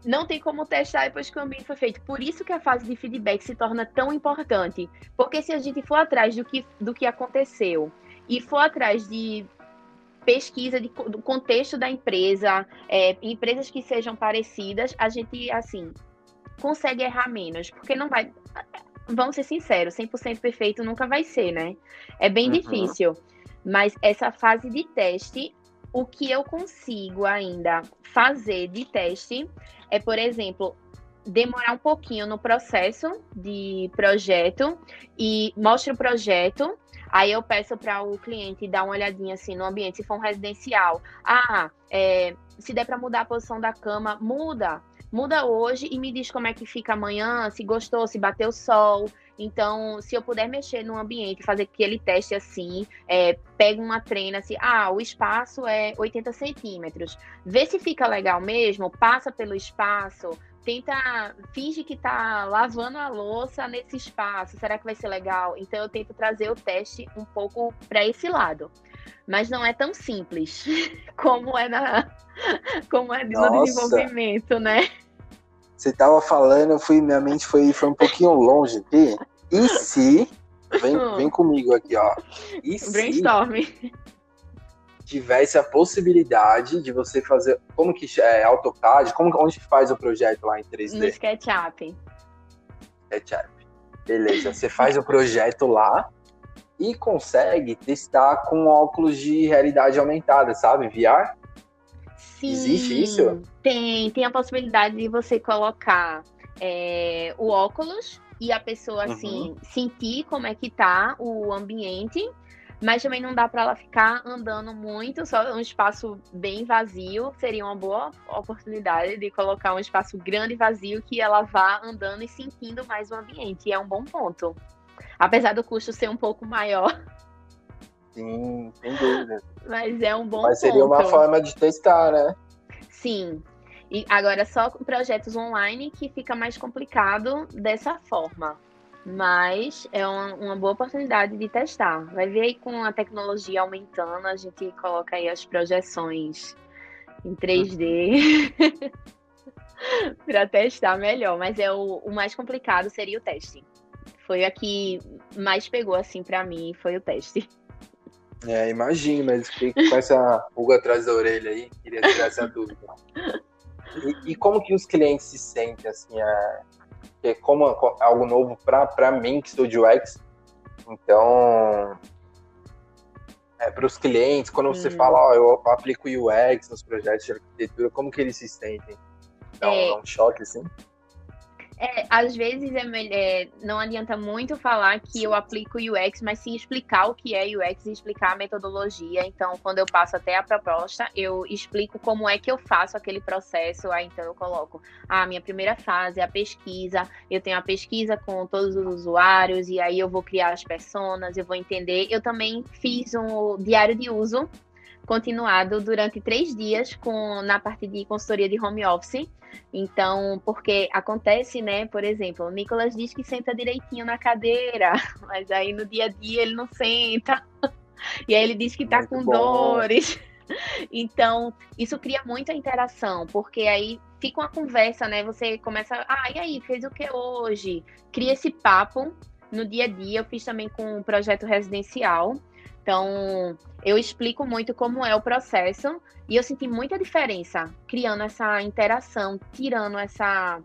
não tem como testar depois que o ambiente foi feito. Por isso que a fase de feedback se torna tão importante. Porque se a gente for atrás do que, do que aconteceu e for atrás de pesquisa de, do contexto da empresa, é, empresas que sejam parecidas, a gente, assim, consegue errar menos. Porque não vai. Vamos ser sinceros, 100% perfeito nunca vai ser, né? É bem uhum. difícil. Mas essa fase de teste o que eu consigo ainda fazer de teste é, por exemplo, demorar um pouquinho no processo de projeto e mostre o projeto. Aí eu peço para o cliente dar uma olhadinha assim no ambiente, se for um residencial. Ah, é, se der para mudar a posição da cama, muda. Muda hoje e me diz como é que fica amanhã, se gostou, se bateu sol, então, se eu puder mexer no ambiente, fazer aquele teste assim, é, pega uma treina assim, ah, o espaço é 80 centímetros. Vê se fica legal mesmo, passa pelo espaço, tenta, finge que tá lavando a louça nesse espaço. Será que vai ser legal? Então eu tento trazer o teste um pouco para esse lado. Mas não é tão simples como é na como é no desenvolvimento, né? Você tava falando, eu fui, minha mente foi, foi um pouquinho longe aqui. E se. Vem, vem comigo aqui, ó. E Brainstorm. se tivesse a possibilidade de você fazer. Como que é AutoCAD? Como, onde faz o projeto lá em 3D? No SketchUp. SketchUp. Beleza. Você faz o projeto lá e consegue testar com óculos de realidade aumentada, sabe? VR? Sim, Existe isso? Tem, tem a possibilidade de você colocar é, o óculos e a pessoa, assim, uhum. sentir como é que tá o ambiente, mas também não dá para ela ficar andando muito, só um espaço bem vazio seria uma boa oportunidade de colocar um espaço grande e vazio que ela vá andando e sentindo mais o ambiente, e é um bom ponto. Apesar do custo ser um pouco maior. Sim, sem dúvida. Mas é um bom Mas seria ponto. uma forma de testar, né? Sim. E agora só com projetos online que fica mais complicado dessa forma. Mas é uma, uma, boa oportunidade de testar. Vai ver aí com a tecnologia aumentando, a gente coloca aí as projeções em 3D para testar melhor. Mas é o, o mais complicado seria o teste. Foi a que mais pegou assim para mim, foi o teste. É, imagino, mas fiquei com essa pulga atrás da orelha aí, queria tirar essa dúvida. E, e, como que os clientes se sentem, assim, é, é como algo novo para mim, que sou de UX, então, é, para os clientes, quando você hum. fala, ó, eu aplico UX nos projetos de arquitetura, como que eles se sentem? Dá um, é, um choque, assim? É, às vezes é, é, não adianta muito falar que eu aplico UX, mas sim explicar o que é UX e explicar a metodologia. Então, quando eu passo até a proposta, eu explico como é que eu faço aquele processo. Aí, então, eu coloco a minha primeira fase, a pesquisa. Eu tenho a pesquisa com todos os usuários, e aí eu vou criar as personas, eu vou entender. Eu também fiz um diário de uso continuado durante três dias com na parte de consultoria de home office. Então, porque acontece, né? Por exemplo, o Nicolas diz que senta direitinho na cadeira, mas aí no dia a dia ele não senta. E aí ele diz que tá Muito com bom. dores. Então, isso cria muita interação, porque aí fica uma conversa, né? Você começa, ah, e aí, fez o que hoje? Cria esse papo no dia a dia. Eu fiz também com um projeto residencial. Então, eu explico muito como é o processo e eu senti muita diferença criando essa interação, tirando essa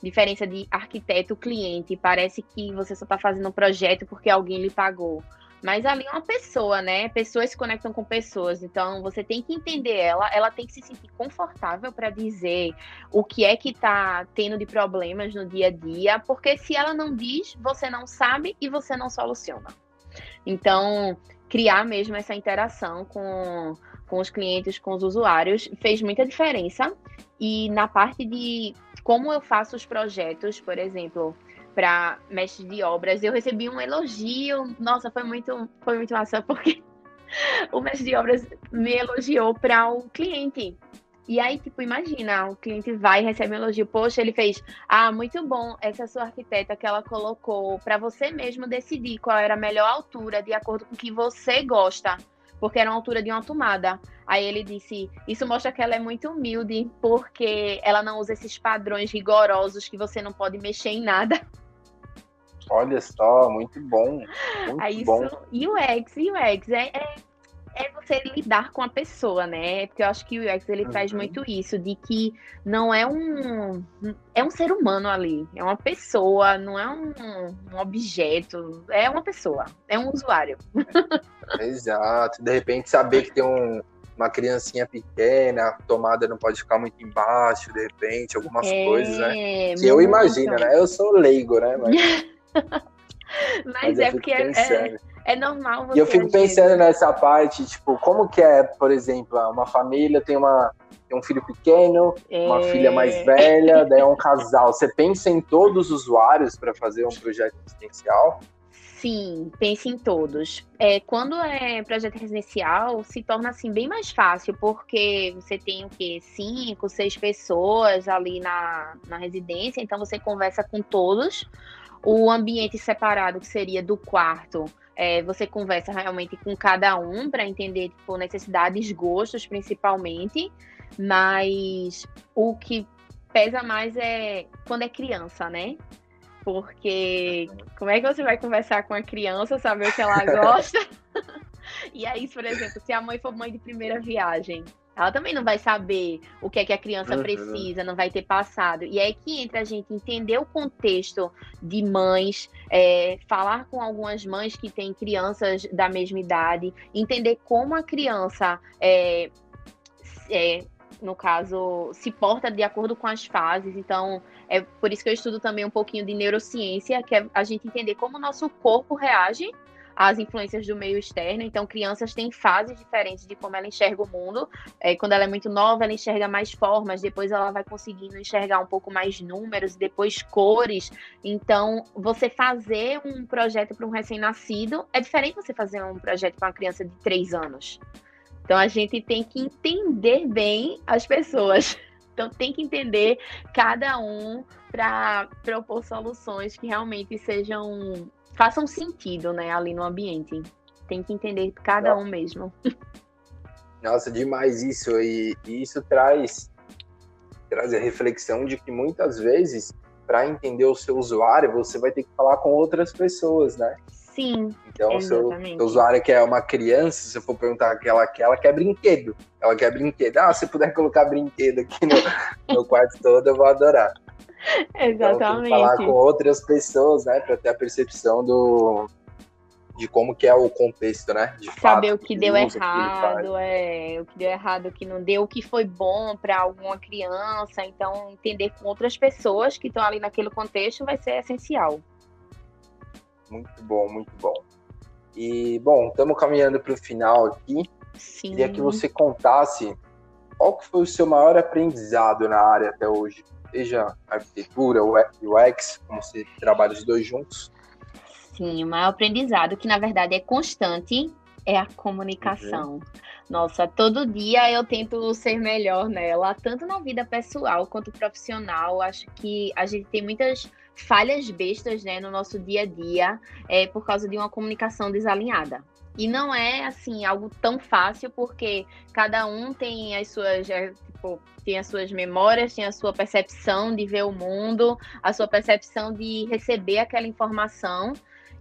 diferença de arquiteto-cliente. Parece que você só está fazendo um projeto porque alguém lhe pagou. Mas ali é uma pessoa, né? Pessoas se conectam com pessoas. Então, você tem que entender ela, ela tem que se sentir confortável para dizer o que é que está tendo de problemas no dia a dia, porque se ela não diz, você não sabe e você não soluciona. Então, criar mesmo essa interação com, com os clientes, com os usuários, fez muita diferença. E na parte de como eu faço os projetos, por exemplo, para mestre de obras, eu recebi um elogio. Nossa, foi muito, foi muito massa, porque o mestre de obras me elogiou para o cliente. E aí, tipo, imagina, o cliente vai e recebe um elogio. Poxa, ele fez, ah, muito bom, essa sua arquiteta que ela colocou para você mesmo decidir qual era a melhor altura de acordo com o que você gosta, porque era uma altura de uma tomada. Aí ele disse, isso mostra que ela é muito humilde, porque ela não usa esses padrões rigorosos que você não pode mexer em nada. Olha só, muito bom. Muito Aí bom. Isso, UX, UX é, é é você lidar com a pessoa, né? Porque eu acho que o UX ele uhum. traz muito isso, de que não é um é um ser humano ali, é uma pessoa, não é um, um objeto, é uma pessoa, é um usuário. Exato. De repente saber que tem um, uma criancinha pequena, a tomada não pode ficar muito embaixo, de repente, algumas é, coisas, né? Que eu imagino, né? Eu sou leigo, né? Mas, Mas, Mas é porque é, é normal você. E eu fico pensando nessa parte, tipo, como que é, por exemplo, uma família tem uma tem um filho pequeno, é... uma filha mais velha, daí é um casal. Você pensa em todos os usuários para fazer um projeto residencial? Sim, pense em todos. É, quando é projeto residencial, se torna assim bem mais fácil, porque você tem o quê? Cinco, seis pessoas ali na, na residência, então você conversa com todos. O ambiente separado, que seria do quarto, é, você conversa realmente com cada um para entender tipo, necessidades, gostos principalmente, mas o que pesa mais é quando é criança, né? Porque como é que você vai conversar com a criança, saber o que ela gosta? e aí, por exemplo, se a mãe for mãe de primeira viagem, ela também não vai saber o que é que a criança uhum. precisa, não vai ter passado. E é que entra a gente entender o contexto de mães, é, falar com algumas mães que têm crianças da mesma idade, entender como a criança, é, é, no caso, se porta de acordo com as fases. Então, é por isso que eu estudo também um pouquinho de neurociência, que é a gente entender como o nosso corpo reage as influências do meio externo. Então, crianças têm fases diferentes de como ela enxerga o mundo. É, quando ela é muito nova, ela enxerga mais formas, depois ela vai conseguindo enxergar um pouco mais números, depois cores. Então, você fazer um projeto para um recém-nascido é diferente você fazer um projeto para uma criança de três anos. Então, a gente tem que entender bem as pessoas. Então, tem que entender cada um para propor soluções que realmente sejam façam sentido, né, ali no ambiente. Tem que entender cada um mesmo. Nossa, demais isso. E, e isso traz, traz a reflexão de que muitas vezes, para entender o seu usuário, você vai ter que falar com outras pessoas, né? Sim. Então, se o usuário que é uma criança, se eu for perguntar que ela quer, ela quer brinquedo. Ela quer brinquedo. Ah, se puder colocar brinquedo aqui no, no quarto todo, eu vou adorar. Exatamente. Então, falar com outras pessoas, né, para ter a percepção do, de como que é o contexto, né? De Saber fato, o que deu errado, que é, o que deu errado, o que não deu, o que foi bom para alguma criança. Então, entender com outras pessoas que estão ali naquele contexto vai ser essencial. Muito bom, muito bom. E, bom, estamos caminhando para o final aqui. Sim. Queria que você contasse qual que foi o seu maior aprendizado na área até hoje? Seja arquitetura ou UX, como você trabalha os dois juntos? Sim, o maior aprendizado, que na verdade é constante, é a comunicação. Uhum. Nossa, todo dia eu tento ser melhor nela, tanto na vida pessoal quanto profissional. Acho que a gente tem muitas falhas bestas né, no nosso dia a dia é, por causa de uma comunicação desalinhada. E não é assim algo tão fácil, porque cada um tem as suas, é, tipo, tem as suas memórias, tem a sua percepção de ver o mundo, a sua percepção de receber aquela informação.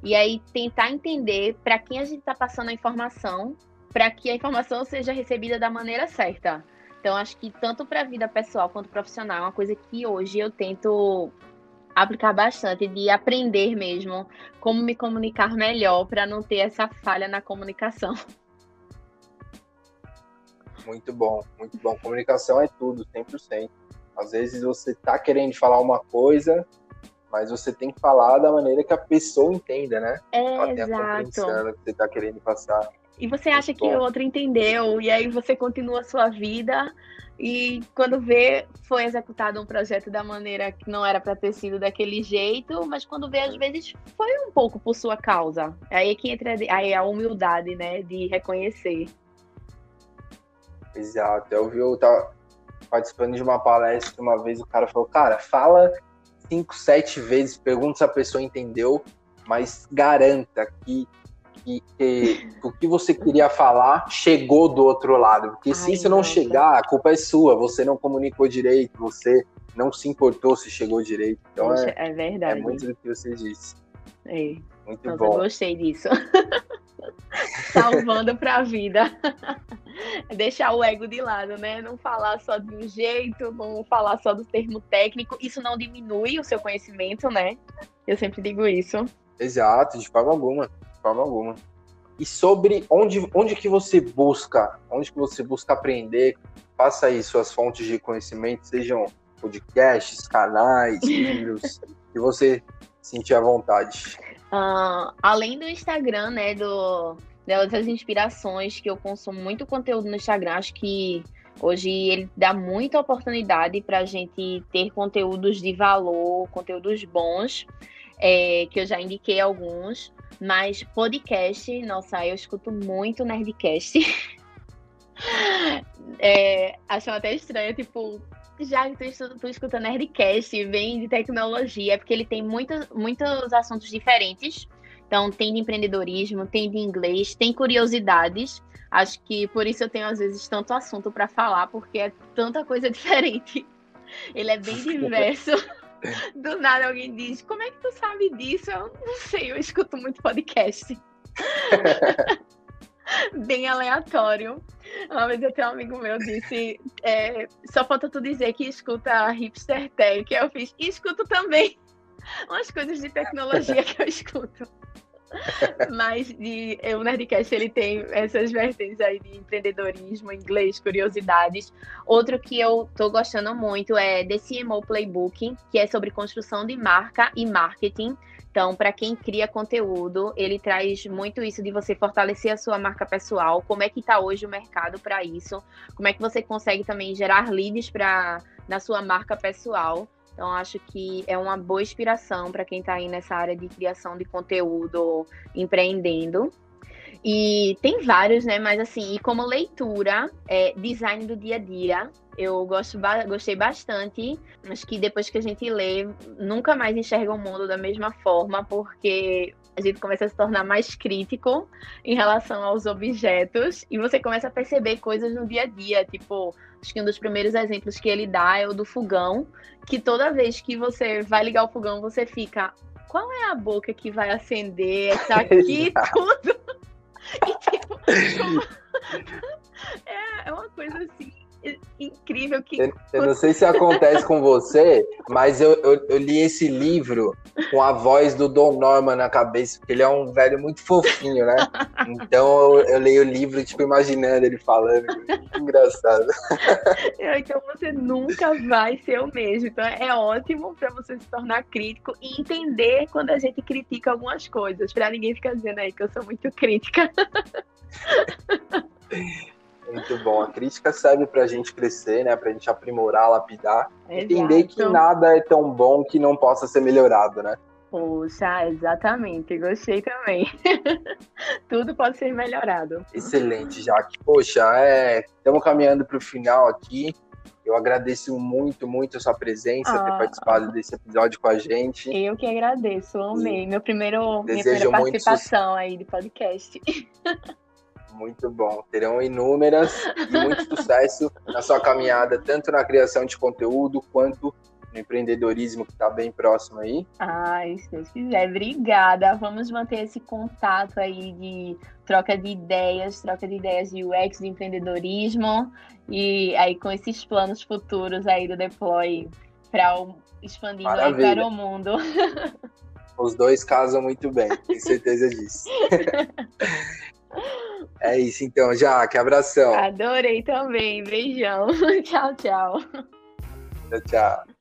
E aí tentar entender para quem a gente está passando a informação, para que a informação seja recebida da maneira certa. Então, acho que tanto para a vida pessoal quanto profissional é uma coisa que hoje eu tento aplicar bastante, de aprender mesmo como me comunicar melhor para não ter essa falha na comunicação. Muito bom, muito bom. Comunicação é tudo, 100%. Às vezes você está querendo falar uma coisa, mas você tem que falar da maneira que a pessoa entenda, né? É, Ela exato. a compreensão que você está querendo passar. E você acha muito que bom. o outro entendeu, e aí você continua a sua vida e quando vê, foi executado um projeto da maneira que não era para ter sido daquele jeito, mas quando vê, às vezes, foi um pouco por sua causa. Aí é que entra aí a humildade, né, de reconhecer. Exato. Eu vi, eu tava participando de uma palestra uma vez, o cara falou, cara, fala cinco, sete vezes, pergunta se a pessoa entendeu, mas garanta que que, que, o que você queria falar chegou do outro lado. Porque Ai, se isso não chegar, a culpa é sua. Você não comunicou direito, você não se importou se chegou direito. Então Poxa, é, é verdade. É muito do que você disse. É. Muito Nossa, bom. Eu gostei disso. Salvando para a vida. Deixar o ego de lado, né? Não falar só de um jeito, não falar só do termo técnico. Isso não diminui o seu conhecimento, né? Eu sempre digo isso. Exato, de forma alguma forma alguma. E sobre onde, onde que você busca, onde que você busca aprender, faça aí suas fontes de conhecimento, sejam podcasts, canais, livros, que você sentir à vontade. Uh, além do Instagram, né, do, das inspirações, que eu consumo muito conteúdo no Instagram, acho que hoje ele dá muita oportunidade para a gente ter conteúdos de valor, conteúdos bons, é, que eu já indiquei alguns. Mas podcast, nossa, eu escuto muito Nerdcast. é, acho até estranho, tipo, já que tu, tu escuta Nerdcast, vem de tecnologia, porque ele tem muitos, muitos assuntos diferentes. Então, tem de empreendedorismo, tem de inglês, tem curiosidades. Acho que por isso eu tenho, às vezes, tanto assunto para falar, porque é tanta coisa diferente. Ele é bem diverso. Do nada alguém diz, como é que tu sabe disso? Eu não sei, eu escuto muito podcast. Bem aleatório. Uma vez até um amigo meu disse, é, só falta tu dizer que escuta hipster tech. Eu fiz, escuto também umas coisas de tecnologia que eu escuto. Mas de, o Nerdcast ele tem essas vertentes aí de empreendedorismo, inglês, curiosidades. Outro que eu tô gostando muito é The CMO Playbook, que é sobre construção de marca e marketing. Então, para quem cria conteúdo, ele traz muito isso de você fortalecer a sua marca pessoal, como é que está hoje o mercado para isso, como é que você consegue também gerar leads para na sua marca pessoal. Então, acho que é uma boa inspiração para quem está aí nessa área de criação de conteúdo, empreendendo. E tem vários, né? Mas assim, e como leitura, é, design do dia a dia, eu gosto, gostei bastante. Acho que depois que a gente lê, nunca mais enxerga o mundo da mesma forma, porque a gente começa a se tornar mais crítico em relação aos objetos e você começa a perceber coisas no dia a dia, tipo, acho que um dos primeiros exemplos que ele dá é o do fogão, que toda vez que você vai ligar o fogão, você fica, qual é a boca que vai acender? Tá aqui tudo. e tipo, é, é uma coisa assim incrível que. Eu, eu, não sei se acontece com você, mas eu, eu, eu, li esse livro com a voz do Don Norman na cabeça, porque ele é um velho muito fofinho, né? Então eu, leio o livro, tipo, imaginando ele falando. Muito engraçado. Então você nunca vai ser o mesmo. Então é ótimo para você se tornar crítico e entender quando a gente critica algumas coisas, para ninguém ficar dizendo aí que eu sou muito crítica. Muito bom. A crítica serve para a gente crescer, né? Para a gente aprimorar, lapidar. Exato. Entender que nada é tão bom que não possa ser melhorado, né? Poxa, exatamente. Gostei também. Tudo pode ser melhorado. Excelente, Jaque. Poxa, é... estamos caminhando para o final aqui. Eu agradeço muito, muito a sua presença, ah, ter participado desse episódio com a gente. Eu que agradeço, amei. Meu primeiro, minha primeira participação aí de podcast. Muito bom. Terão inúmeras e muito sucesso na sua caminhada, tanto na criação de conteúdo quanto no empreendedorismo que está bem próximo aí. Ai, se Deus quiser. Obrigada. Vamos manter esse contato aí de troca de ideias, troca de ideias de UX, de empreendedorismo e aí com esses planos futuros aí do Deploy para expandindo aí para o mundo. Os dois casam muito bem, tenho certeza disso. É isso então, Jaque. Abração. Adorei também. Beijão. tchau, tchau. Tchau, tchau.